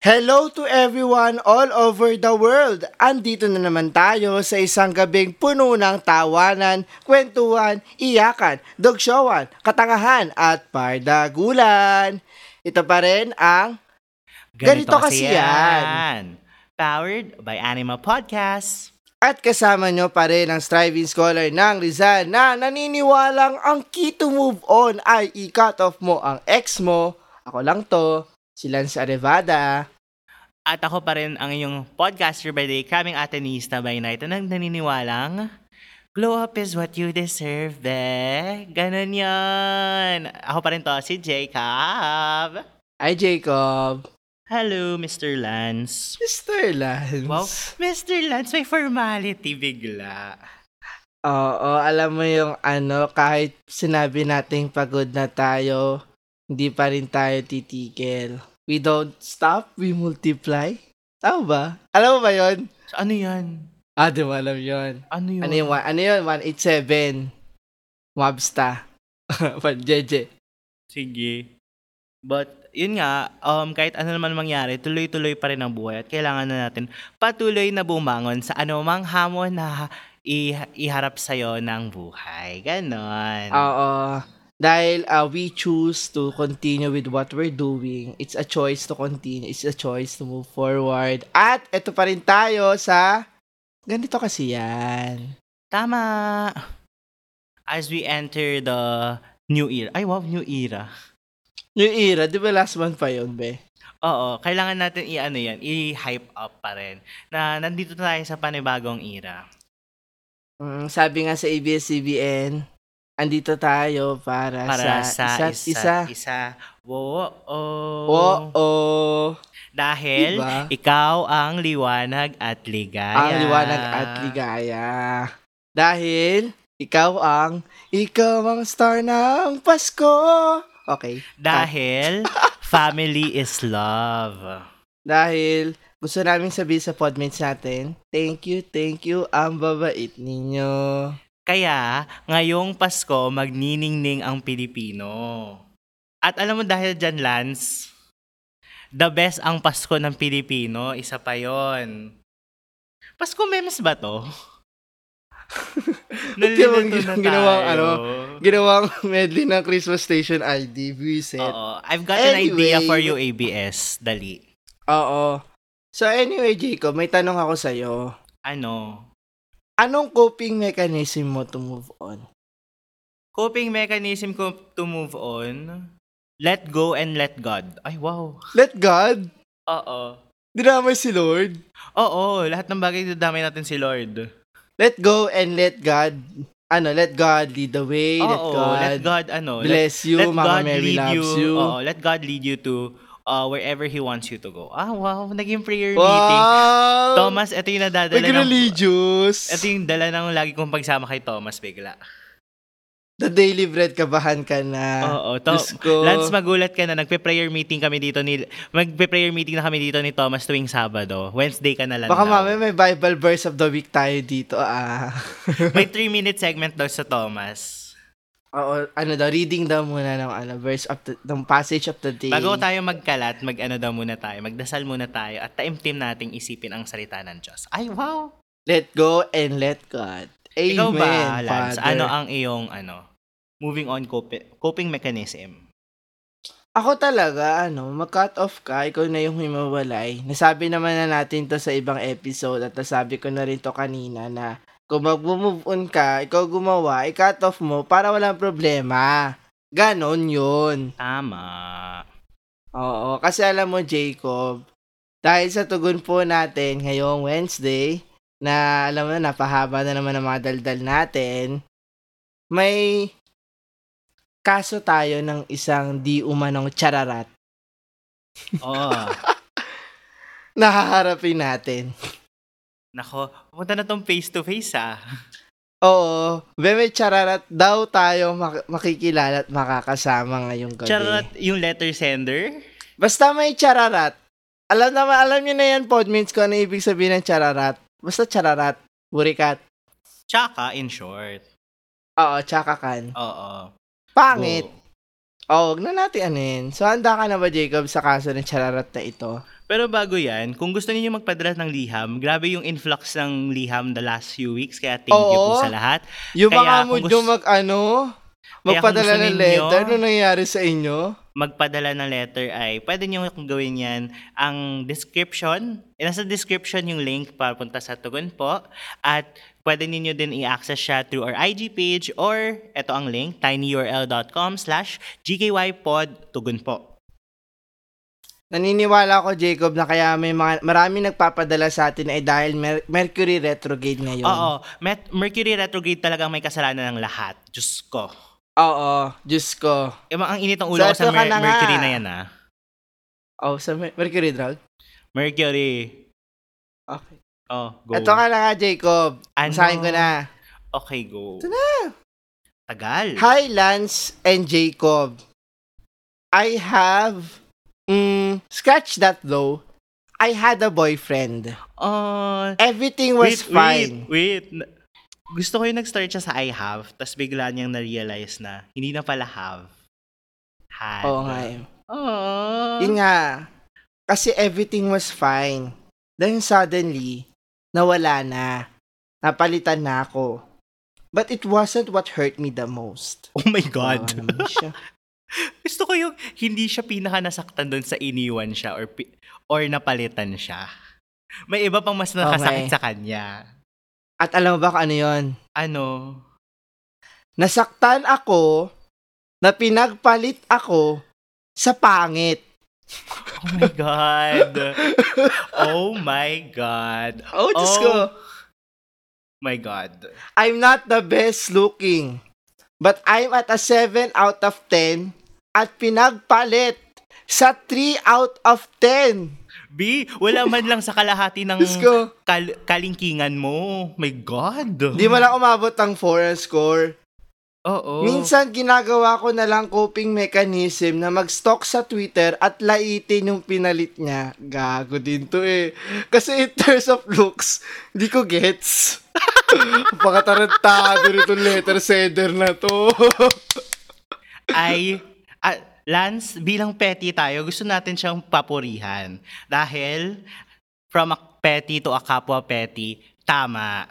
Hello to everyone all over the world! Andito na naman tayo sa isang gabing puno ng tawanan, kwentuhan, iyakan, dogshowan, katangahan at pardagulan. Ito pa rin ang Ganito kasi yan. Powered by Anima Podcast. At kasama nyo pa rin ang striving scholar ng Rizal na naniniwalang ang key to move on ay i-cut off mo ang ex mo. Ako lang to, si Lance Arevada. At ako pa rin ang inyong podcaster by day, kaming Atenista by night, na naniniwalang Glow up is what you deserve, be. Ganon yan. Ako pa rin to, si Jacob. Hi, Jacob. Hello, Mr. Lance. Mr. Lance. Wow, Mr. Lance, may formality bigla. Oo, alam mo yung ano, kahit sinabi nating pagod na tayo, hindi pa rin tayo titigil. We don't stop, we multiply. Tama ba? Alam mo ba yon? Ano yan? Ah, di mo alam yon. Ano yun? Ano yung, one- ano yun? 187. Mobsta. Pan Jeje. Sige. But, yun nga, um, kahit ano naman mangyari, tuloy-tuloy pa rin ang buhay at kailangan na natin patuloy na bumangon sa anumang hamon na i- iharap sa'yo ng buhay. Ganon. Oo. Dahil uh, we choose to continue with what we're doing. It's a choice to continue. It's a choice to move forward. At ito pa rin tayo sa ganito kasi yan. Tama. As we enter the new era. Ay, wow, new era. New era, di ba last month pa yun, be? Oo, kailangan natin i-ano yan, i-hype up pa rin. Na nandito na tayo sa panibagong era. Mm, sabi nga sa ABS-CBN, andito tayo para, Para sa, sa, isa't isa, isa. isa. Wo, Oo. Dahil Diba? ikaw ang liwanag at ligaya. Ang liwanag at ligaya. Dahil ikaw ang, ikaw ang star ng Pasko. Okay. Dahil family is love. Dahil gusto namin sabihin sa podmates natin, thank you, thank you, ang babait ninyo. Kaya, ngayong Pasko, magniningning ang Pilipino. At alam mo dahil dyan, Lance, the best ang Pasko ng Pilipino, isa pa yon. Pasko memes ba to? Nalilito na tayo. Ginawang ano, Ginawang medley ng Christmas Station ID, Buisit. Oo. I've got an idea Anyway. for you, ABS. Dali. Oo. So anyway, Jacob, may tanong ako sa'yo. Ano? Anong coping mechanism mo to move on? Coping mechanism ko to move on, let go and let God. Ay, wow. Let God? Oo. Dinamay si Lord? Oo, lahat ng bagay damay natin si Lord. Let go and let God, ano, let God lead the way, let Oo, God, let God ano, bless you, let, let Mama God Mary lead loves you. you. Oo, let God lead you to uh, wherever He wants you to go. Ah, wow, naging prayer Wow! meeting. Thomas, ito yung nadadala Naging ng... religious. Ito yung dala ng lagi kong pagsama kay Thomas bigla. The daily bread kabahan ka na. Oo, to, ko. Lance, magulat ka na. Nagpe-prayer meeting kami dito ni... Magpe-prayer meeting na kami dito ni Thomas tuwing Sabado. Wednesday ka na lang Baka mamaya may Bible verse of the week tayo dito. Ah. May 3-minute segment daw sa Thomas. Oo, ano daw, reading daw muna ng ano, verse of the, ng passage of the day. Bago tayo magkalat, mag-ano daw muna tayo, magdasal muna tayo, at taimtim nating isipin ang salita ng Diyos. Ay, wow! Let go and let God. Amen, Ikaw ba, Lance? Father. Ano ang iyong, ano, moving on coping, coping mechanism? Ako talaga, ano, mag-cut off ka, ikaw na yung himawalay. Nasabi naman na natin to sa ibang episode at nasabi ko na rin to kanina na kung mag-move on ka, ikaw gumawa, i-cut off mo para walang problema. Ganon yun. Tama. Oo, kasi alam mo, Jacob, dahil sa tugon po natin ngayong Wednesday, na alam mo na, napahaba na naman ang mga daldal natin, may kaso tayo ng isang di umanong chararat Oo. na haharapin natin. Nako, pumunta na tong face-to-face, ah. Oo, be, may chararat daw tayo mak- makikilala at makakasama ngayong gabi. Charot, yung letter sender? Basta may chararat. Alam naman, alam niyo na yan, Podmins, kung ano ibig sabihin ng chararat. Basta chararat. Burikat. Tsaka, in short. Oo, tsaka kan. Oo. Pangit. Oh, wag na natin anin. So, handa ka na ba, Jacob, sa kaso ng chararat na ito? Pero bago yan, kung gusto niyo magpadala ng liham, grabe yung influx ng liham the last few weeks. Kaya thank you po Oo. sa lahat. Yung Kaya mga kung mood gusto- yung mag, ano, kung magpadala ng letter, ano nangyayari sa inyo? Magpadala ng letter ay pwede niyo gawin yan. Ang description, eh, nasa description yung link papunta sa Tugon po. At pwede niyo din i-access siya through our IG page or ito ang link, tinyurl.com slash gkypod Tugon po. Naniniwala ako, Jacob, na kaya may mga, marami nagpapadala sa atin ay dahil Mer- Mercury retrograde ngayon. Oo, Met- Mercury retrograde talagang may kasalanan ng lahat. Diyos ko. Oo, Diyos ko. Eh, ang init ng ulo So, ko sa Mer- na. Mercury na yan ah. Oh, sa Mer- Mercury drug? Mercury. Okay. Oh, go. Ito ka na nga, Jacob. Ano? Basahin ko na. Okay, go. Ito na. Tagal. Hi, Lance and Jacob. I have... Mm, scratch that though. I had a boyfriend. Oh, Everything was wait, fine. Wait, wait. Gusto ko yung nag-start siya sa I have, tapos bigla niyang na-realize na hindi na pala have. Had. Oo nga eh. Oh. Yun nga. Kasi everything was fine. Then suddenly, nawala na. Napalitan na ako. But it wasn't what hurt me the most. Oh my God. Siya. Gusto ko yung hindi siya pinaka nasaktan doon sa iniwan siya or pi- or napalitan siya. May iba pang mas nakasakit Okay. sa kanya. At alam mo ba kung ano yun? Ano? Nasaktan ako na pinagpalit ako sa pangit. Oh my God. oh my God. Oh, Diyos Oh. ko. My God. I'm not the best looking. But I'm at a 7 out of 10 at pinagpalit sa 3 out of 10. B, wala man lang sa kalahati ng kal- kalingkingan mo. My God. Di mo lang umabot ang 4 ang score. Oo. Minsan ginagawa ko na lang coping mechanism na mag-stalk sa Twitter at laitin yung pinalit niya. Gago din to eh. Kasi in terms of looks, di ko gets. Pakatarantado nito letter sender na to. ay, ah, Lance, bilang petty tayo, gusto natin siyang papurihan. Dahil, from a petty to a kapwa petty, tama.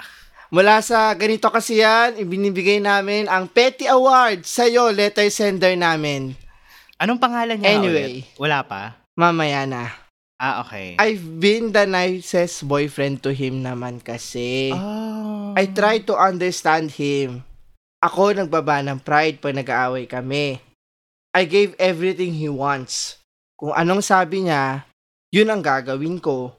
Mula sa ganito kasi yan, ibinibigay namin ang Petty Award sa'yo, letter sender namin. Anong pangalan niya Anyway. ulit? Wala pa? Mamaya na. Ah, okay. I've been the nicest boyfriend to him naman kasi. oh. I try to understand him. Ako nagbaba ng pride pag nag-aaway kami. I gave everything he wants. Kung anong sabi niya, yun ang gagawin ko.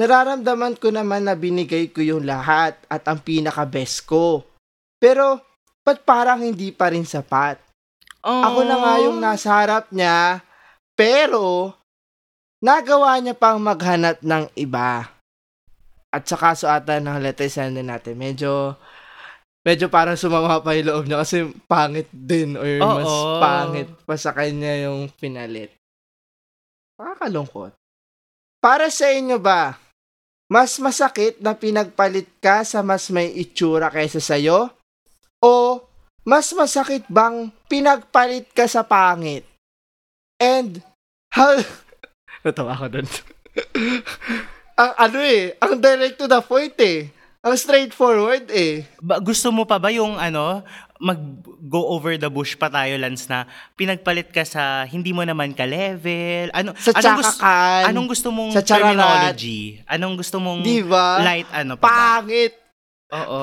Nararamdaman ko naman na binigay ko yung lahat at ang pinaka-best ko. Pero, ba't parang hindi pa rin sapat? Oh. Ako na nga yung nasa harap niya, pero nagawa niya pang maghanap ng iba. At sa kaso ata ng letter sender natin, medyo medyo parang sumama pa yung loob niya kasi pangit din or mas Oo. pangit pa sa kanya yung pinalit. Nakakalungkot. Para sa inyo ba, mas masakit na pinagpalit ka sa mas may itsura kaysa sa'yo? O mas masakit bang pinagpalit ka sa pangit? And, how... Natawa ako dun. ang ano eh, ang direct to the point eh. Ang straightforward eh. Ba, gusto mo pa ba yung ano, mag-go over the bush pa tayo, Lance, na pinagpalit ka sa hindi mo naman ka-level? Ano, Sa anong, gusto, tsakakan. anong gusto mong sa chararat. terminology? Anong gusto mong Di ba? light ano pa? Pangit. Oo.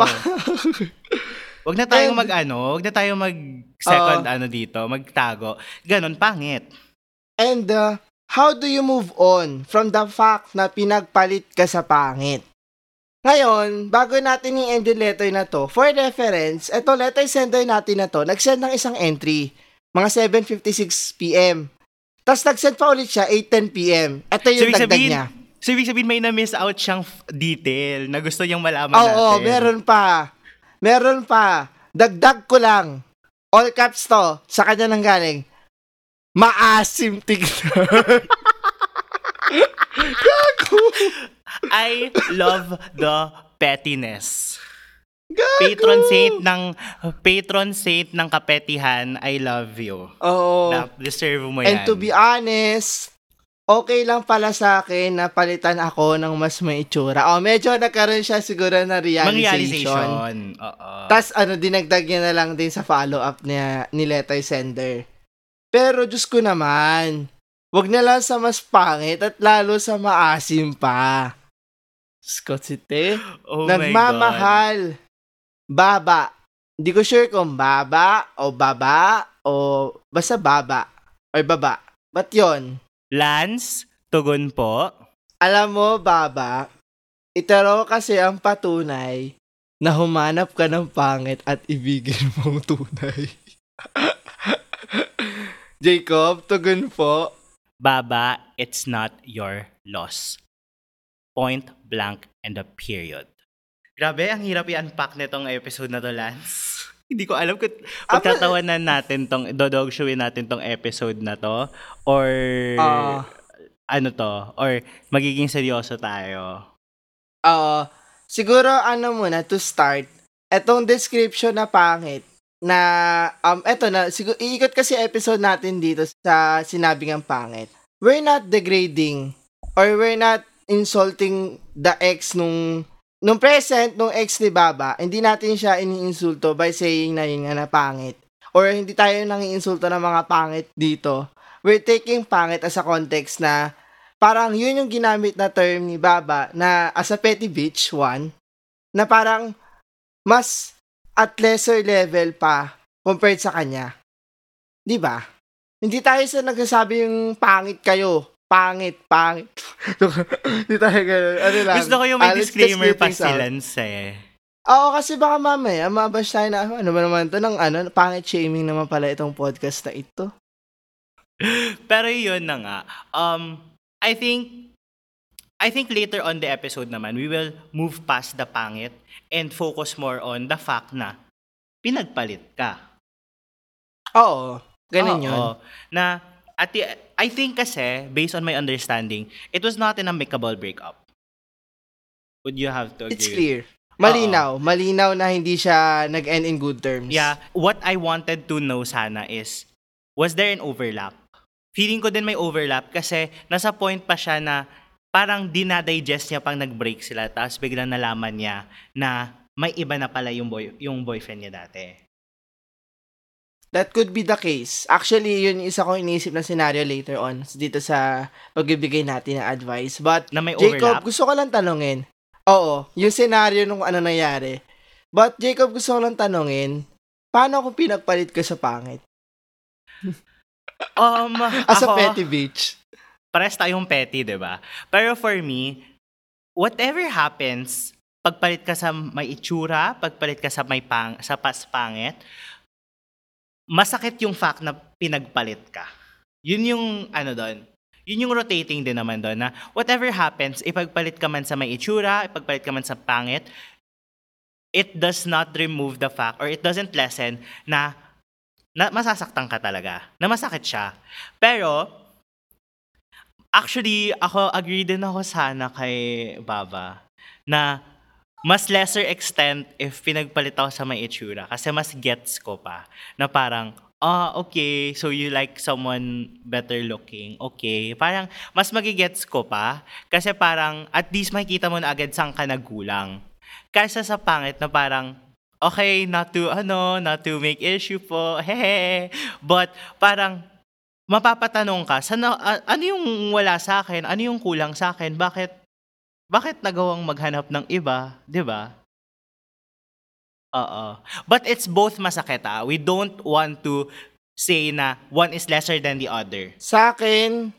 Wag na tayong And- mag ano, wag na tayong mag second Oo. ano dito, magtago. Ganon, pangit. And uh, how do you move on from the fact na pinagpalit ka sa pangit? Ngayon, bago natin i-end yung letter na to, for reference, eto letter sender natin na to, nag-send ng isang entry, mga 7.56pm. Tapos nag-send pa ulit siya, 8.10pm. Ito yung dagdag sabihin, niya. so ibig sabihin may na-miss out siyang detail na gusto niyang malaman Oo, natin. meron pa. Meron pa. Dagdag ko lang. All caps to. Sa kanya nang galing. Maasim tignan. Gago. I love the pettiness. Gago! Patron saint ng patron saint ng kapetihan, I love you. Oo. Na deserve mo yan. And to be honest, okay lang pala sa akin na palitan ako ng mas may itsura. Oh, medyo nagkaroon siya siguro na realization. Oo. Tapos ano, dinagdag niya na lang din sa follow-up niya ni Letter Sender. Pero Diyos ko naman, wag na lang sa mas pangit at lalo sa maasim pa. Skotsite. oh my God. Nagmamahal. Baba. Hindi ko sure kung baba o baba o basta baba or baba. But yon Lance, tugon po. alam mo, baba, ito raw kasi ang patunay na humanap ka ng pangit at ibigin mo ang tunay. Jacob, tugon po. Baba, it's not your loss. Point blank and a period. Grabe, ang hirap i-unpack nitong episode na to, Lance. Hindi ko alam kung pagtatawanan natin tong, dodog showin natin tong episode na to, or Ah. ano to, or magiging seryoso tayo. Oo. siguro, ano muna, to start, etong description na pangit, na, um, eto na, siguro, iikot kasi episode natin dito sa sinabing ang pangit. We're not degrading, or we're not insulting the ex nung, nung present, nung ex ni Baba, hindi natin siya iniinsulto by saying na yun nga na pangit. Or hindi tayo nang insulto ng mga pangit dito. We're taking pangit as a context na parang yun yung ginamit na term ni Baba na as a petty bitch, one, na parang mas at lesser level pa compared sa kanya. Di ba? Hindi tayo sa nagsasabi yung pangit kayo. Pangit, pangit. Hindi ganun. Ano lang. Gusto ko yung may disclaimer pa si. Lance eh. Oo, kasi baka mamaya, mabash tayo na, ano ba naman to, ng ano, pangit shaming naman pala itong podcast na ito. Pero yun na nga. Um, I think, I think later on the episode naman, we will move past the pangit and focus more on the fact na pinagpalit ka. Oo, ganun yun. Oo. Na, at the, I think kasi, based on my understanding, it was not an amicable breakup. Would you have to agree? It's clear. Malinaw. Malinaw na hindi siya nag-end in good terms. Yeah. What I wanted to know sana is, was there an overlap? Feeling ko din may overlap kasi nasa point pa siya na parang dinadigest niya pang nag-break sila tapos biglang nalaman niya na may iba na pala yung, boy, yung boyfriend niya dati. That could be the case. Actually, yun isa kong iniisip na scenario later on dito sa pagbibigay natin ng advice. But, Na may Jacob, overlap? gusto ko lang tanungin. Oo, yung scenario nung ano nangyari. But, Jacob, gusto ko lang tanungin, paano kung pinagpalit ka sa pangit? Um, As a ako, petty bitch. pares tayong petty, di ba? Pero for me, whatever happens, pagpalit ka sa may itsura, pagpalit ka sa may pang, sa pas pangit, masakit yung fact na pinagpalit ka. Yun yung ano doon. Yun yung rotating din naman doon na whatever happens, ipagpalit ka man sa may itsura, ipagpalit ka man sa pangit, it does not remove the fact or it doesn't lessen na, na masasaktan ka talaga. Na masakit siya. Pero, actually, ako agree din ako sana kay Baba na mas lesser extent if pinagpalit ako sa may itsura kasi mas gets ko pa na parang ah okay so you like someone better looking okay. Parang mas magigets ko pa kasi parang at least makikita mo na agad saan ka nagkulang kaysa sa pangit na parang okay not to ano not to make issue po hehe. But parang mapapatanong ka sana a- ano yung wala sa akin? Ano yung kulang sa akin? Bakit bakit nagawang maghanap ng iba, 'di ba? Oo. But it's both masakit ah. We don't want to say na one is lesser than the other. Sa akin,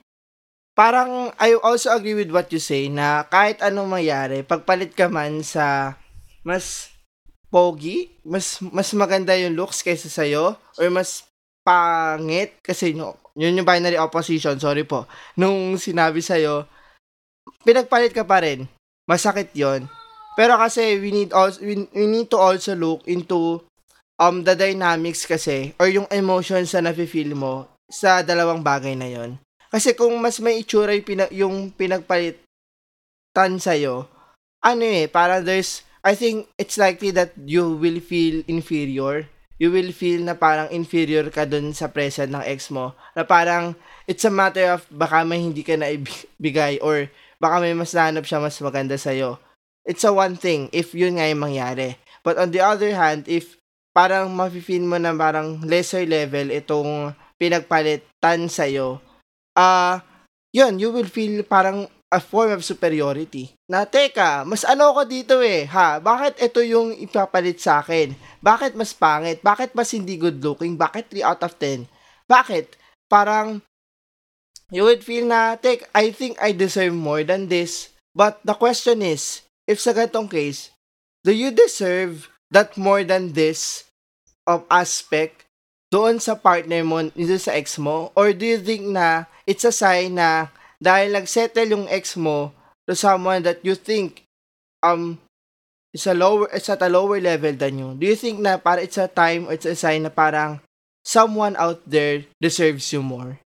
parang I also agree with what you say na kahit anong mangyari, pagpalit ka man sa mas pogi, mas mas maganda yung looks kaysa sa'yo, or mas pangit, kasi no, yun yung binary opposition, sorry po, nung sinabi sa'yo, pinagpalit ka pa rin. Masakit yon Pero kasi we need also we, we need to also look into um the dynamics kasi or yung emotions na nafe-feel mo sa dalawang bagay na yon. Kasi kung mas may itsura yung, pina, yung pinagpalitan sa'yo, ano eh, parang there's I think it's likely that you will feel inferior. You will feel na parang inferior ka dun sa present ng ex mo. Na parang it's a matter of baka may hindi ka na ibigay or baka may mas nahanap siya mas maganda sa'yo. It's a one thing if yun nga yung mangyari. But on the other hand, if parang mafe-feel mo na parang lesser level itong pinagpalitan sa'yo, ah, uh, yun, you will feel parang a form of superiority. Na, teka, mas ano ko dito eh, ha? Bakit ito yung ipapalit sa akin? Bakit mas pangit? Bakit mas hindi good looking? Bakit 3 out of 10? Bakit? Parang, you would feel na, take, I think I deserve more than this. But the question is, if sa ganitong case, do you deserve that more than this of aspect doon sa partner mo, dito sa ex mo? Or do you think na it's a sign na dahil nag-settle yung ex mo to someone that you think um is a lower is at a lower level than you. Do you think na para it's a time or it's a sign na parang someone out there deserves you more?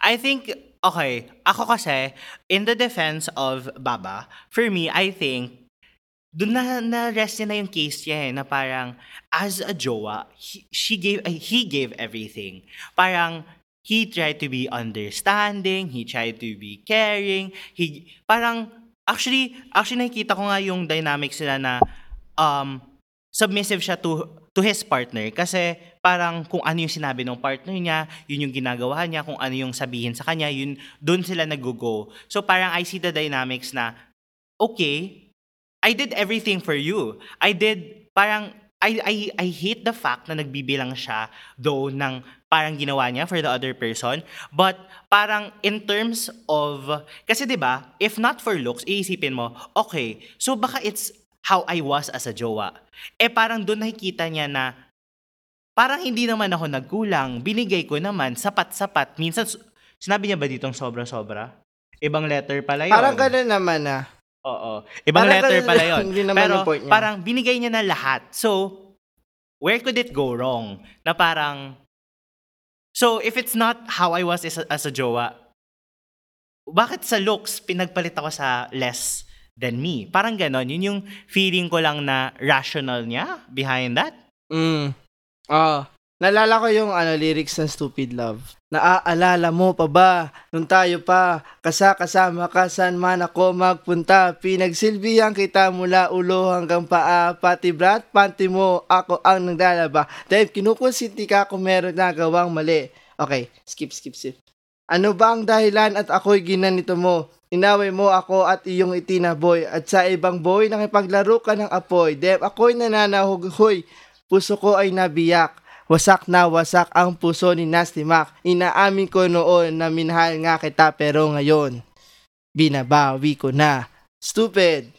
I think okay, ako kasi in the defense of Baba, for me I think doon na na-rest niya na yung case niya eh, na parang as a jowa, he, she gave he gave everything. Parang he tried to be understanding, he tried to be caring, he, parang, actually, actually nakikita ko nga yung dynamics nila na um, submissive siya to, to his partner kasi parang kung ano yung sinabi ng partner niya, yun yung ginagawa niya, kung ano yung sabihin sa kanya, yun, doon sila nag-go. So parang I see the dynamics na, okay, I did everything for you. I did, parang, I, I, I hate the fact na nagbibilang siya though ng parang ginawa niya for the other person. But parang in terms of, kasi 'di ba if not for looks, iisipin mo, okay, so baka it's how I was as a jowa. Eh parang doon nakikita niya na parang hindi naman ako nagkulang. Binigay ko naman, sapat-sapat. Minsan, sinabi niya ba ditong sobra-sobra? Ibang letter pala yun. Parang ganun naman ah. Oo. Ibang parang letter pala yun. Pero parang binigay niya na lahat. So, where could it go wrong? Na parang, So, if it's not how I was as a, as a jowa, bakit sa looks pinagpalit ako sa less than me? Parang ganon. Yun yung feeling ko lang na rational niya behind that. Mm. Ah. Uh, nalala ko yung ano, lyrics ng Stupid Love. Naaalala mo pa ba nung tayo pa kasakasama ka saan man ako magpunta pinagsilbihan kita mula ulo hanggang paa pati brat panty mo ako ang naglalaba dahil kinukonsinti ka kung meron nagawang mali okay skip skip skip ano ba ang dahilan at ako'y ginanito mo Inaway mo ako at iyong itina boy at sa ibang boy nakipaglaro ka ng apoy. Dem ako'y nananahog hoy. Puso ko ay nabiyak. Wasak na wasak ang puso ni Nasty Mac. Inaamin ko noon na minahal nga kita pero ngayon, binabawi ko na. Stupid!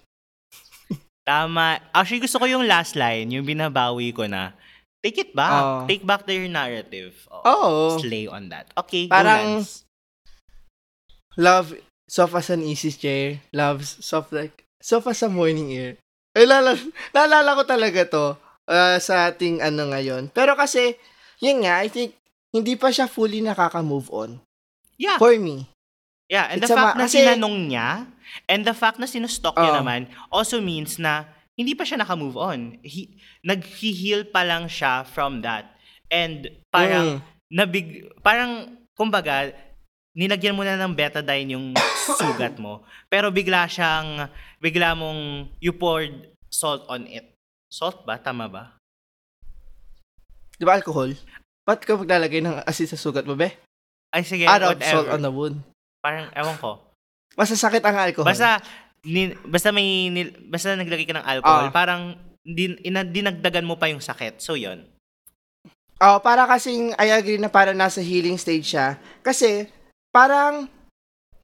Tama. Actually, gusto ko yung last line, yung binabawi ko na. Take it back. Oh. Take back their narrative. Oh. oh. Slay on that. Okay, Parang, love soft as an easy chair. Love soft like, soft as a morning air. Ay, lala, lalala ko talaga to uh, sa ating ano ngayon. Pero kasi, yun nga, I think, hindi pa siya fully nakaka-move on. Yeah. For me. Yeah, and It's the fact ma- na kasi, sinanong niya, and the fact na sinustok uh, niya naman, also means na hindi pa siya naka-move on. He, nag-heal pa lang siya from that. And parang, mm. nabig, parang, kumbaga, nilagyan mo na ng betadine yung sugat mo. Pero bigla siyang, bigla mong, you poured salt on it. Salt ba? Tama ba? Di ba alcohol? Ba't ka maglalagay ng asin sa sugat mo, be? Ay, sige, Add whatever. salt on the wound. Parang, ewan ko. Basta sakit ang alcohol. Basta, ni, basta may, ni, basta naglagay ka ng alcohol, uh, parang, din, ina, dinagdagan mo pa yung sakit. So, yon Oh, para kasing I agree na para nasa healing stage siya. Kasi parang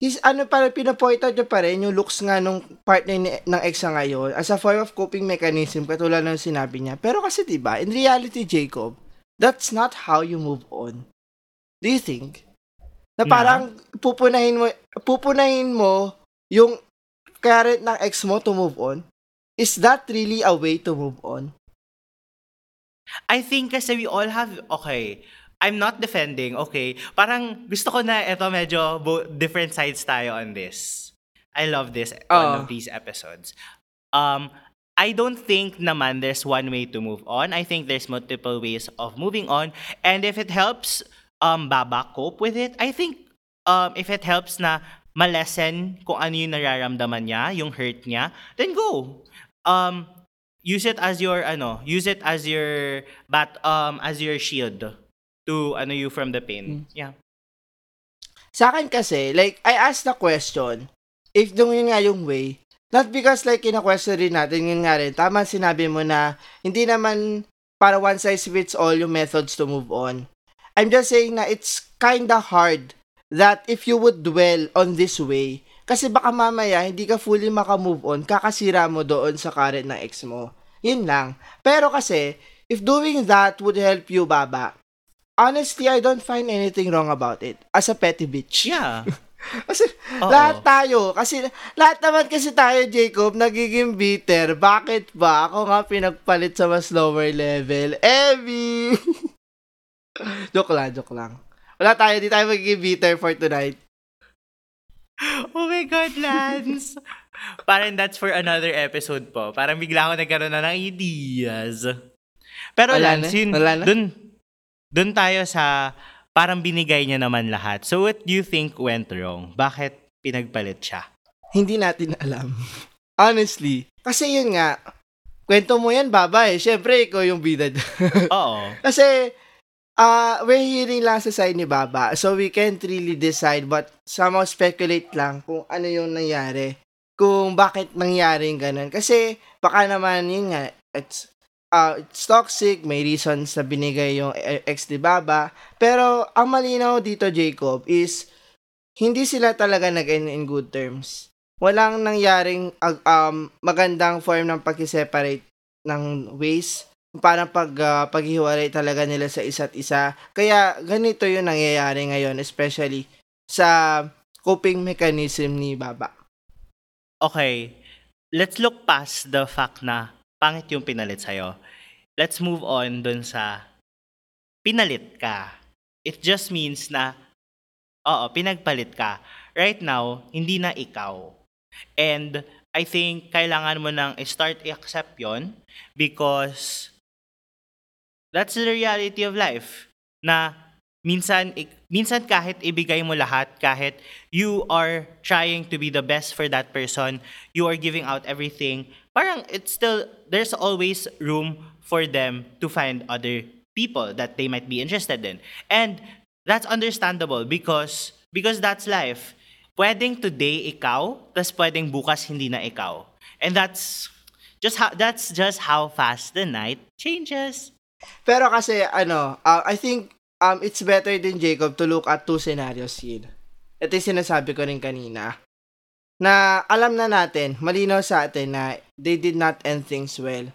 his ano para pinapoint out niya pa rin yung looks nga nung partner ni, ng ex ngayon as a form of coping mechanism katulad ng sinabi niya. Pero kasi 'di ba, in reality Jacob, that's not how you move on. Do you think? Na parang yeah. pupunahin mo pupunahin mo yung current ng ex mo to move on? Is that really a way to move on? I think kasi we all have okay, I'm not defending, okay? Parang gusto ko na ito medyo bo- different sides tayo on this. I love this, one of these episodes. Um, I don't think naman there's one way to move on. I think there's multiple ways of moving on. And if it helps um, Baba cope with it, I think um, if it helps na malesen kung ano yung nararamdaman niya, yung hurt niya, then go. Um, use it as your ano, use it as your bat um as your shield to ano you from the pain. Yeah. Sa akin kasi, like, I asked the question, if doon yun nga yung way, not because like kina-question rin natin, yun nga rin, tama sinabi mo na, hindi naman para one size fits all yung methods to move on. I'm just saying na it's kinda hard that if you would dwell on this way, kasi baka mamaya hindi ka fully maka-move on, kakasira mo doon sa current ng ex mo. Yun lang. Pero kasi, if doing that would help you, Baba, honestly, I don't find anything wrong about it. As a petty bitch. Yeah. Kasi Oo. lahat tayo, kasi lahat naman kasi tayo, Jacob, nagiging bitter. Bakit ba? Ako nga pinagpalit sa mas lower level. Emmy! joke lang, joke lang. Wala tayo, di tayo magiging bitter for tonight. Oh my God, Lance! Parang that's for another episode po. Parang bigla ako nagkaroon na ng ideas. Pero Wala Lance, na? yun, Wala na? dun, dun tayo sa parang binigay niya naman lahat. So what do you think went wrong? Bakit pinagpalit siya? Hindi natin alam. Honestly. Kasi yun nga, kwento mo yan, Baba eh. Siyempre, ikaw yung bida. Oo. Kasi, uh, we're hearing lang sa side ni Baba. So, we can't really decide but somehow speculate lang kung ano yung nangyari. Kung bakit nangyari yung ganun. Kasi, baka naman, yun nga, it's, uh, it's toxic, may reasons na binigay yung e- ex ni Baba. Pero, ang malinaw dito, Jacob, is, hindi sila talaga nag-end in good terms. Walang nangyaring ag- um, magandang form ng pag-separate ng ways parang pag ah, paghiwalay talaga nila sa isa't isa. Kaya ganito 'yung nangyayari ngayon especially sa coping mechanism ni Baba. Okay. Let's look past the fact na pangit yung pinalit sa'yo. Let's move on dun sa pinalit ka. It just means na, oo, pinagpalit ka. Right now, hindi na ikaw. And I think kailangan mo nang start i-accept yon because that's the reality of life. Na minsan, minsan kahit ibigay mo lahat, kahit you are trying to be the best for that person, you are giving out everything, parang it's still, there's always room for them to find other people that they might be interested in. And that's understandable because because that's life. Pwedeng today ikaw, tas pwedeng bukas hindi na ikaw. And that's just how that's just how fast the night changes. Pero kasi ano, uh, I think um it's better din Jacob to look at two scenarios here. Ito yung sinasabi ko rin kanina. Na alam na natin, malinaw sa atin na they did not end things well.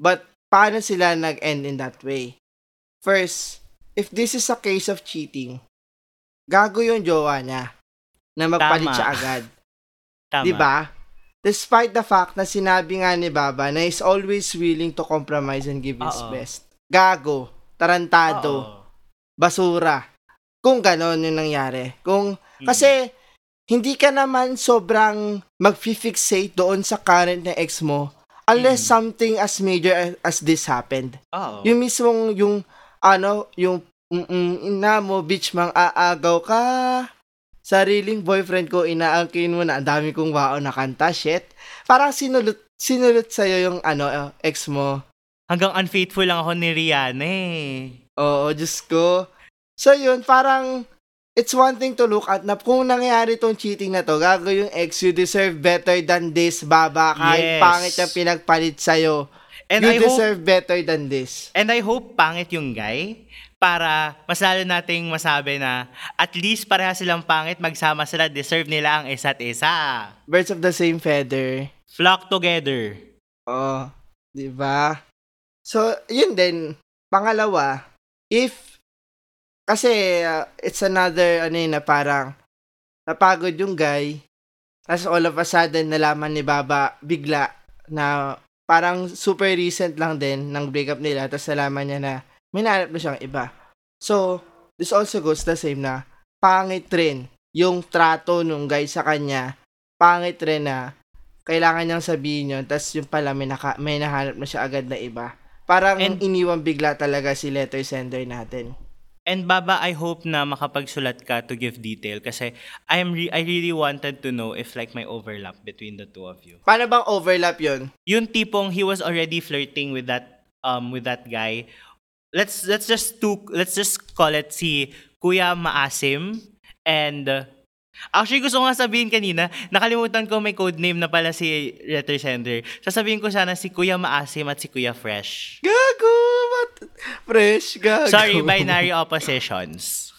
But paano sila nag-end in that way? First, if this is a case of cheating, gago yung jowa niya na magpalit Tama. siya agad. Tama. Di ba? Despite the fact na sinabi nga ni Baba na is always willing to compromise and give his Oo. best. Gago, tarantado, Oo. basura. Kung ganon yung nangyari. Kung, Mm. kasi, hindi ka naman sobrang mag-fixate doon sa current na ex mo unless Mm. something as major as, as this happened. Oo. Yung mismong, yung, ano, yung, mm, ina mo, bitch, mang aagaw ka. Sariling boyfriend ko, inaangkin mo na, ang dami kong waon na kanta, shit. Parang sinulot, sinulot sa'yo yung, ano, uh, ex mo. Hanggang unfaithful lang ako ni Rihanna eh. Oo, Diyos ko. So, yun, parang, it's one thing to look at na kung nangyari tong cheating na to, gago yung ex, you deserve better than this, baba. Kahit Yes. pangit yung pinagpalit sa'yo. And you I hope deserve better than this. and I hope pangit yung guy para mas lalo nating masabi na at least pareha silang pangit, magsama sila, deserve nila ang isa't isa. Birds of the same feather. Flock together. Oo. Di ba? So, yun din. Pangalawa, if, kasi uh, it's another, ano yun, na parang, napagod yung guy, tapos all of a sudden, nalaman ni Baba, bigla, na parang super recent lang din ng breakup nila, tapos nalaman niya na, may nahanap na siyang iba. So, this also goes the same na, pangit rin yung trato nung guy sa kanya, pangit rin na, kailangan niyang sabihin yun, tapos yung pala may, naka, may nahanap na siya agad na iba. Parang And- iniwan bigla talaga si letter sender natin. And Baba, I hope na makapagsulat ka to give detail kasi I am re- I really wanted to know if like may overlap between the two of you. Paano bang overlap yun? Yung tipong he was already flirting with that um with that guy. Let's let's just to let's just call it si Kuya Maasim and uh, Actually, gusto ko nga sabihin kanina, nakalimutan ko may code name na pala si letter sender. Sasabihin ko sana si Kuya Maasim at si Kuya Fresh. Gago! Fresh, gago. Sorry, binary oppositions.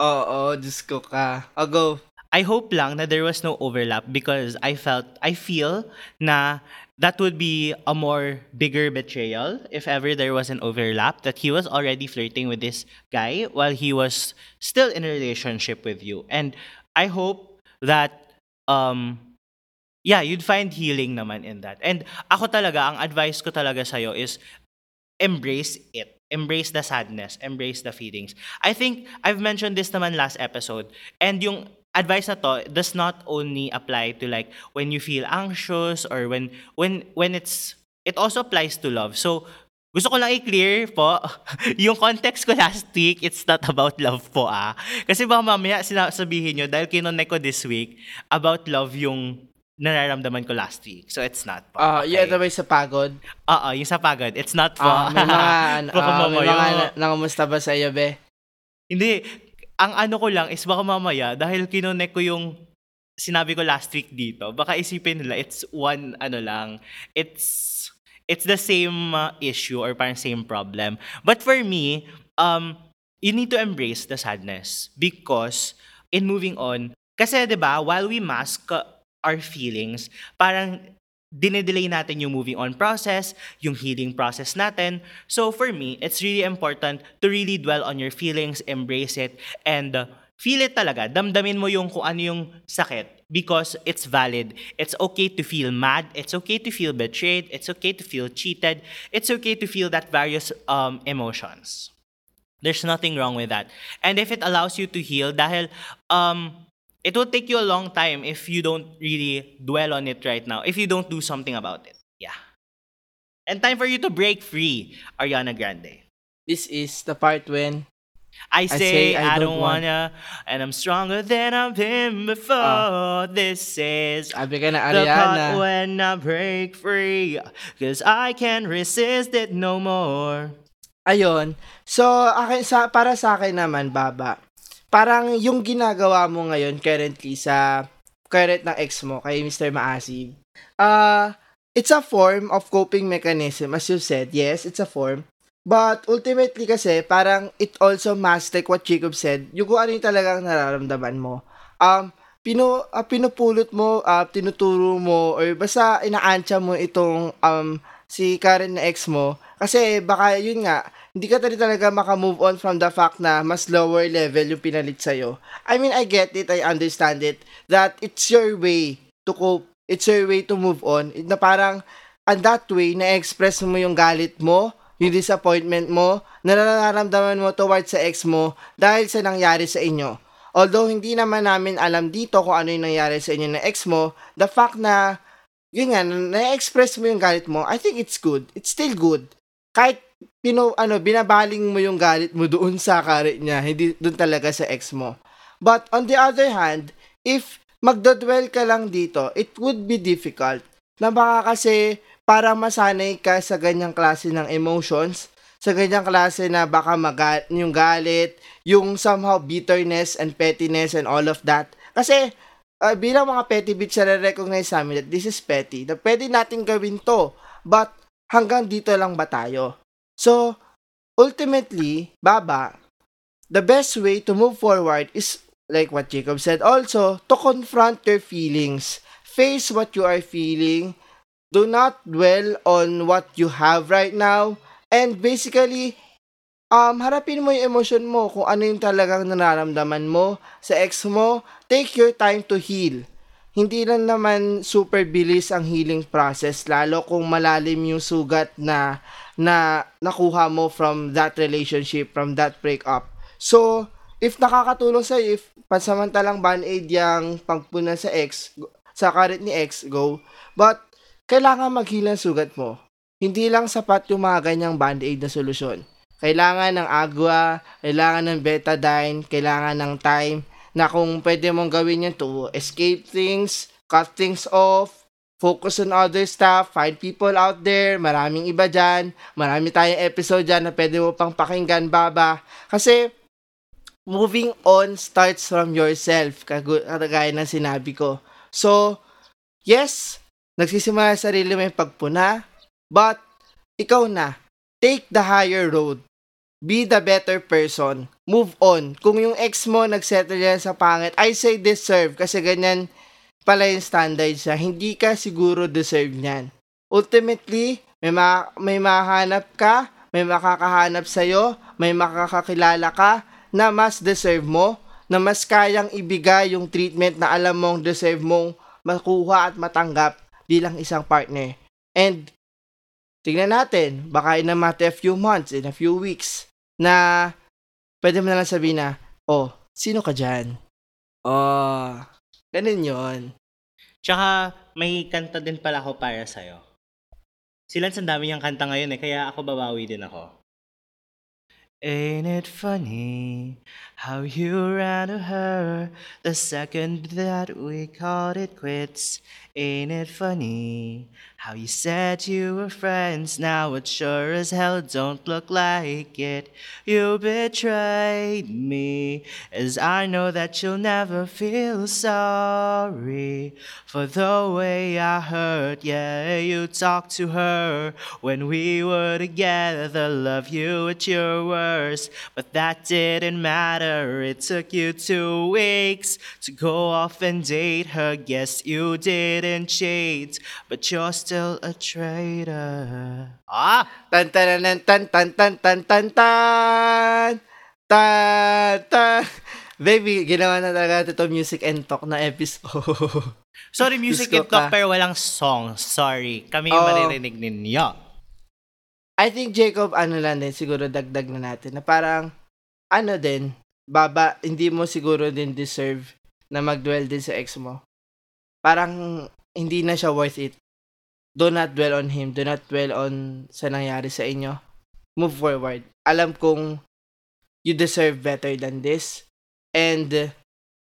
Oo, Diyos ko ka. O, go. I hope lang na there was no overlap because I felt, I feel na that would be a more bigger betrayal if ever there was an overlap that he was already flirting with this guy while he was still in a relationship with you. And I hope that um yeah, you'd find healing naman in that. And ako talaga, ang advice ko talaga sa'yo is embrace it. Embrace the sadness. Embrace the feelings. I think I've mentioned this naman last episode. And yung advice na to does not only apply to like when you feel anxious or when when when it's it also applies to love. So gusto ko lang i-clear po, yung context ko last week, it's not about love po ah. Kasi baka mamaya sinasabihin nyo, dahil kinonek ko this week, about love yung nararamdaman ko last week. So it's not po. Ah, okay? yung ba yung sa pagod? Oo, yung sa pagod. It's not po. Ah, may mga, may mamaya. mga na, nangamusta ba sa iyo, be? Hindi. Ang ano ko lang is baka mamaya, dahil kinonek ko yung sinabi ko last week dito, baka isipin nila it's one ano lang, it's it's the same uh, issue or parang same problem. But for me, um, you need to embrace the sadness because in moving on, kasi 'di ba, while we mask uh, our feelings, parang dinedelay natin yung moving on process, yung healing process natin. So for me, it's really important to really dwell on your feelings, embrace it, and uh, feel it talaga. Damdamin mo yung kung ano yung sakit because it's valid. It's okay to feel mad. It's okay to feel betrayed. It's okay to feel cheated. It's okay to feel that various um, emotions. There's nothing wrong with that. And if it allows you to heal, dahil um, it will take you a long time if you don't really dwell on it right now, if you don't do something about it. Yeah. And time for you to break free, Ariana Grande. This is the part when I say say, I I, don't don't wanna, and I'm stronger than I've been before. this is sabi ka na, the part Ariana. when I break free, cause I can't resist it no more. Ayun. So, akin, sa, para sa akin naman, Baba, parang yung ginagawa mo ngayon currently sa current ng ex mo kay Mr. Maasib, uh, it's a form of coping mechanism. As you said, yes, it's a form. But ultimately kasi, parang it also masks like what Jacob said, yung kung ano yung talagang nararamdaman mo. Um, pino, ah, pinupulot mo, ah, tinuturo mo, or basta inaantya mo itong um, si Karen na ex mo. Kasi baka yun nga, hindi ka talaga talaga makamove on from the fact na mas lower level yung pinalit sa'yo. I mean, I get it, I understand it, that it's your way to cope, it's your way to move on, na parang, and that way, na-express mo yung galit mo, yung disappointment mo, na nararamdaman mo towards sa ex mo dahil sa nangyari sa inyo. Although hindi naman namin alam dito kung ano yung nangyari sa inyo ng ex mo, the fact na, yun nga, na-express mo yung galit mo, I think it's good. It's still good. Kahit pino, ano, binabaling mo yung galit mo doon sa karit niya, hindi doon talaga sa ex mo. But on the other hand, if magdodwell ka lang dito, it would be difficult. Na baka kasi para masanay ka sa ganyang klase ng emotions, sa ganyang klase na baka magal yung galit, yung somehow bitterness and pettiness and all of that. Kasi uh, bilang mga petty bitch, recognize namin that this is petty. Na pwede natin gawin to. But hanggang dito lang ba tayo? So, ultimately, Baba, the best way to move forward is, like what Jacob said also, to confront your feelings. Face what you are feeling. Do not dwell on what you have right now. And basically, um, harapin mo yung emotion mo kung ano yung talagang nararamdaman mo sa ex mo. Take your time to heal. Hindi lang naman super bilis ang healing process, lalo kung malalim yung sugat na na nakuha mo from that relationship, from that breakup. So, if nakakatulong sa if pansamantalang band-aid yung pagpuna sa ex, sa current ni ex, go. But, kailangan maghila ang sugat mo. Hindi lang sapat yung mga ganyang band-aid na solusyon. Kailangan ng agua, kailangan ng betadine, kailangan ng time na kung pwede mong gawin yun to escape things, cut things off, focus on other stuff, find people out there, maraming iba dyan, marami tayong episode dyan na pwede mo pang pakinggan, baba. Kasi, moving on starts from yourself, kagaya ng sinabi ko. So, yes, nagsisimula sa sarili mo yung pagpuna, but, ikaw na, take the higher road. Be the better person. Move on. Kung yung ex mo nagsettle yan sa pangit, I say deserve kasi ganyan pala yung standard siya. Hindi ka siguro deserve niyan. Ultimately, may, ma- may mahanap ka, may makakahanap sa'yo, may makakakilala ka na mas deserve mo, na mas kayang ibigay yung treatment na alam mong deserve mong makuha at matanggap bilang isang partner. And tingnan natin, baka in a matter of few months, in a few weeks, na pwede mo na lang sabihin na, oh, sino ka dyan? Oh, ganun yon. Tsaka, may kanta din pala ako para sa'yo. Silan ang dami niyang kanta ngayon eh, kaya ako babawi din ako. Ain't it funny how you ran to her the second that we called it quits? Ain't it funny how you said you were friends? Now it sure as hell don't look like it. You betrayed me, as I know that you'll never feel sorry for the way I hurt. Yeah, you talked to her when we were together. Love you at your worst, but that didn't matter. It took you two weeks to go off and date her. Guess you didn't cheat, but you're still a traitor. Ah! Tan tan tan tan tan tan tan tan tan tan tan Baby, ginawa na talaga ito music and talk na episode. Sorry, music and talk ka. pero walang song. Sorry. Kami yung Oo. maririnig ninyo. I think Jacob, ano lang din, siguro dagdag na natin, na parang, ano din, baba, hindi mo siguro din deserve na mag-dwell din sa ex mo. Parang, hindi na siya worth it. Do not dwell on him. Do not dwell on sa nangyari sa inyo. Move forward. Alam kong you deserve better than this. And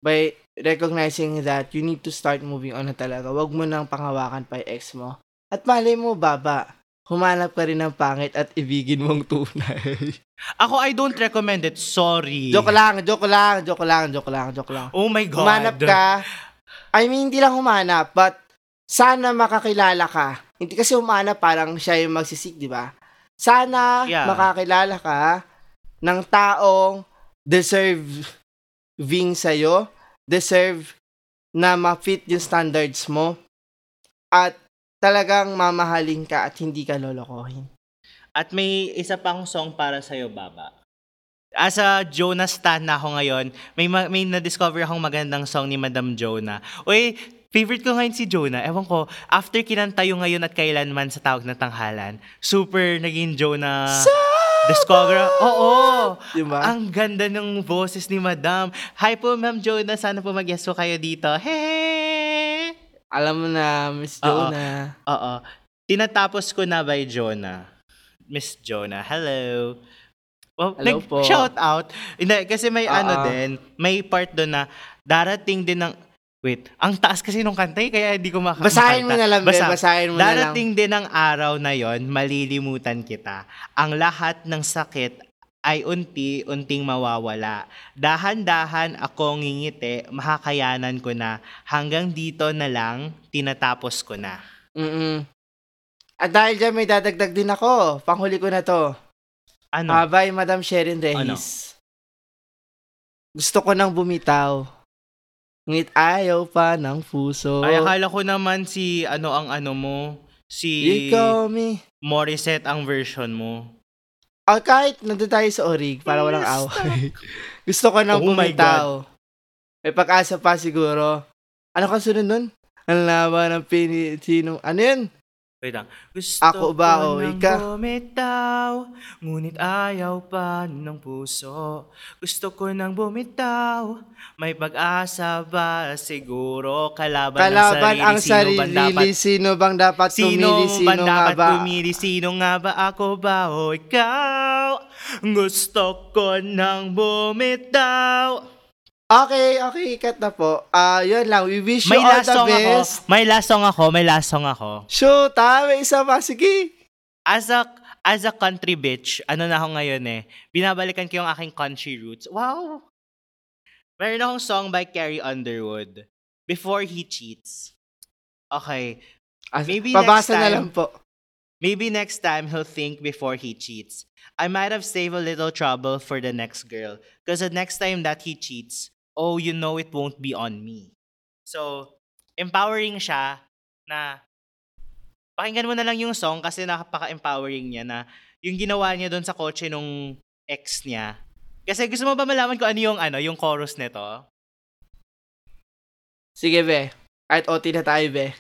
by recognizing that, you need to start moving on na talaga. Huwag mo nang pangawakan pa yung ex mo. At malay mo, baba, humanap ka rin ng pangit at ibigin mong tunay. Ako, I don't recommend it. Sorry. joke lang, joke lang, joke lang, joke lang, joke lang. Oh my God. Humanap ka. I mean, hindi lang humanap, but sana makakilala ka. Hindi kasi humanap parang siya yung magsisik, di ba? Sana Yeah. makakilala ka ng taong deserving sa'yo, deserve na ma-fit yung standards mo, at talagang mamahalin ka at hindi ka lolokohin. At may isa pang song para sa'yo, Baba. As a Jonah stan na ako ngayon, may, ma- may na-discover akong magandang song ni Madam Jonah. Uy, favorite ko ngayon si Jonah. Ewan ko, after kinanta yung ngayon at kailanman sa tawag na tanghalan, super naging Jonah... Discover. Oo. Diba? Ang ganda ng boses ni Madam. Hi po, Ma'am Jonah. Sana po mag-yes po kayo dito. Hey! Alam mo na, Miss. Jonah. Oo. Tinatapos ko na by Jonah. Miss Jonah, hello. Well, Hello nag- po. Shout out. Hindi, kasi may Oo. ano din, may part doon na darating din ng Wait, ang taas kasi nung kanta eh, kaya hindi ko maka- Basahin mo na lang, be. Basa. Basahin mo na lang. Darating din ang araw na yon, malilimutan kita. Ang lahat ng sakit ay unti-unting mawawala. Dahan-dahan akong ngingiti, makakayanan ko na. Hanggang dito na lang, tinatapos ko na. Mm-mm. At dahil dyan, may dadagdag din ako. Panghuli ko na to. Ano? By Madam Sherin Reyes. Gusto ko nang bumitaw. Ngunit ayaw pa ng puso. Ay, akala ko naman si, ano ang ano mo, si Ikaw, me. Morissette ang version mo. Ah, kahit nandun tayo sa orig, para walang Yes, away. Gusto ko nang Oh bumitaw. May pag-asa pa siguro. Ano ka sunod nun? Ang laban ng pini... Sino? Ano yun? Wait lang. Gusto Ako ba o ko nang ikaw? bumitaw, ngunit ayaw pa ng puso. Gusto ko nang bumitaw, may pag-asa ba? Siguro kalaban, Kalaban ang ang sarili. Sino bang dapat sarili. Sino bang dapat Sino pumili? ba Sino nga dapat ba? pumili? Sino nga ba ako ba o ikaw? Gusto ko nang bumitaw. Okay, okay, cut na po. Ah, yun lang. We wish you May all last the song ako. best. May last song ako. May last song ako. Shoot, ha? May isa pa. Sige. As a as a country bitch, ano na ako ngayon eh. Binabalikan ko yung aking country roots. Wow. Meron akong song by Carrie Underwood. Before He Cheats. Okay. Ah, Maybe Pabasa next na time. lang po. Maybe next time he'll think before he cheats. I might have saved a little trouble for the next girl. Because the next time that he cheats, oh, you know it won't be on me. So, empowering siya na pakinggan mo na lang yung song kasi nakapaka-empowering niya na yung ginawa niya doon sa kotse nung ex niya. Kasi gusto mo ba malaman ko ano yung ano, yung chorus nito? Sige, be. Kahit OT na tayo, be.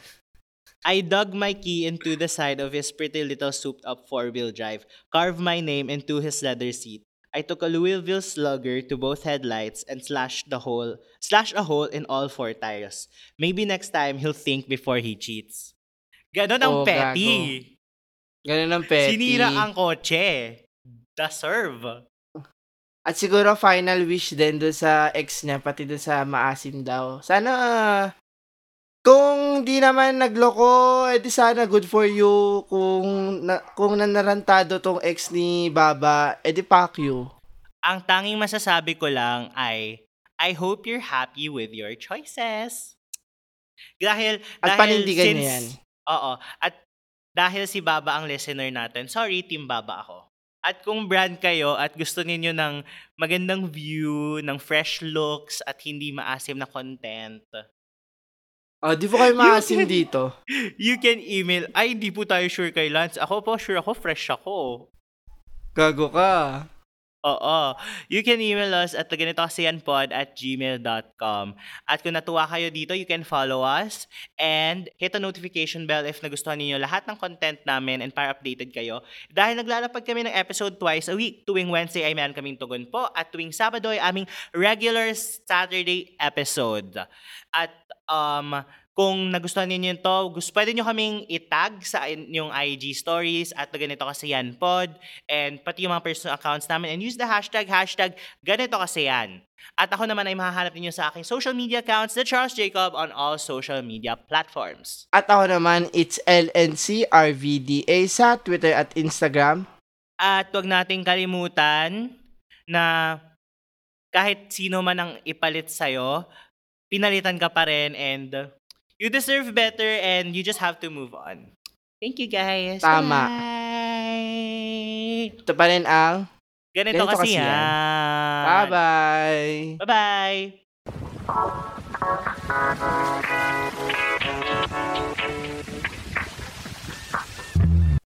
I dug my key into the side of his pretty little souped up four wheel drive, carved my name into his leather seat. I took a Louisville slugger to both headlights and slashed the hole slashed a hole in all four tires. Maybe next time he'll think before he cheats. Ganon ang Oh, petty. Ganun ang petty. Sinira ang kotse. Deserve. At siguro final wish din doon sa ex niya, pati doon sa maasim daw. Sana, kung di naman nagloko, edi sana good for you. Kung, na, kung nanarantado tong ex ni Baba, edi fuck you. Ang tanging masasabi ko lang ay I hope you're happy with your choices. Dahil, At dahil panindigan since, niya yan. Oo. At dahil si Baba ang listener natin, sorry, Team Baba ako. At kung brand kayo at gusto ninyo ng magandang view, ng fresh looks, at hindi maasim na content, Oh, di po kayo maasim dito. you can email, ay, hindi po tayo sure kay Lance. Ako po, sure ako, fresh ako. Gago ka. Oo. You can email us at ganito kasi yan pod at gmail.com. At kung natuwa kayo dito, you can follow us and hit the notification bell if nagustuhan niyo lahat ng content namin and para updated kayo. Dahil naglalapag kami ng episode twice a week. Tuwing Wednesday ay meron kaming tugon po at tuwing Sabado ay aming regular Saturday episode. At um, kung nagustuhan niyo to, gusto, pwede nyo kaming itag sa inyong IG stories at ganito kasi yan pod and pati yung mga personal accounts namin and use the hashtag, hashtag ganito kasi yan. At ako naman ay mahahanap ninyo sa aking social media accounts, The Charles Jacob on all social media platforms. At ako naman, it's LNCRVDA sa Twitter at Instagram. At huwag nating kalimutan na kahit sino man ang ipalit sa'yo, pinalitan ka pa rin and you deserve better and you just have to move on. Thank you guys. Tama. Bye. Ito pa rin ang Ganito, Ganito kasi kasi yan. yan. bye-bye. Bye-bye.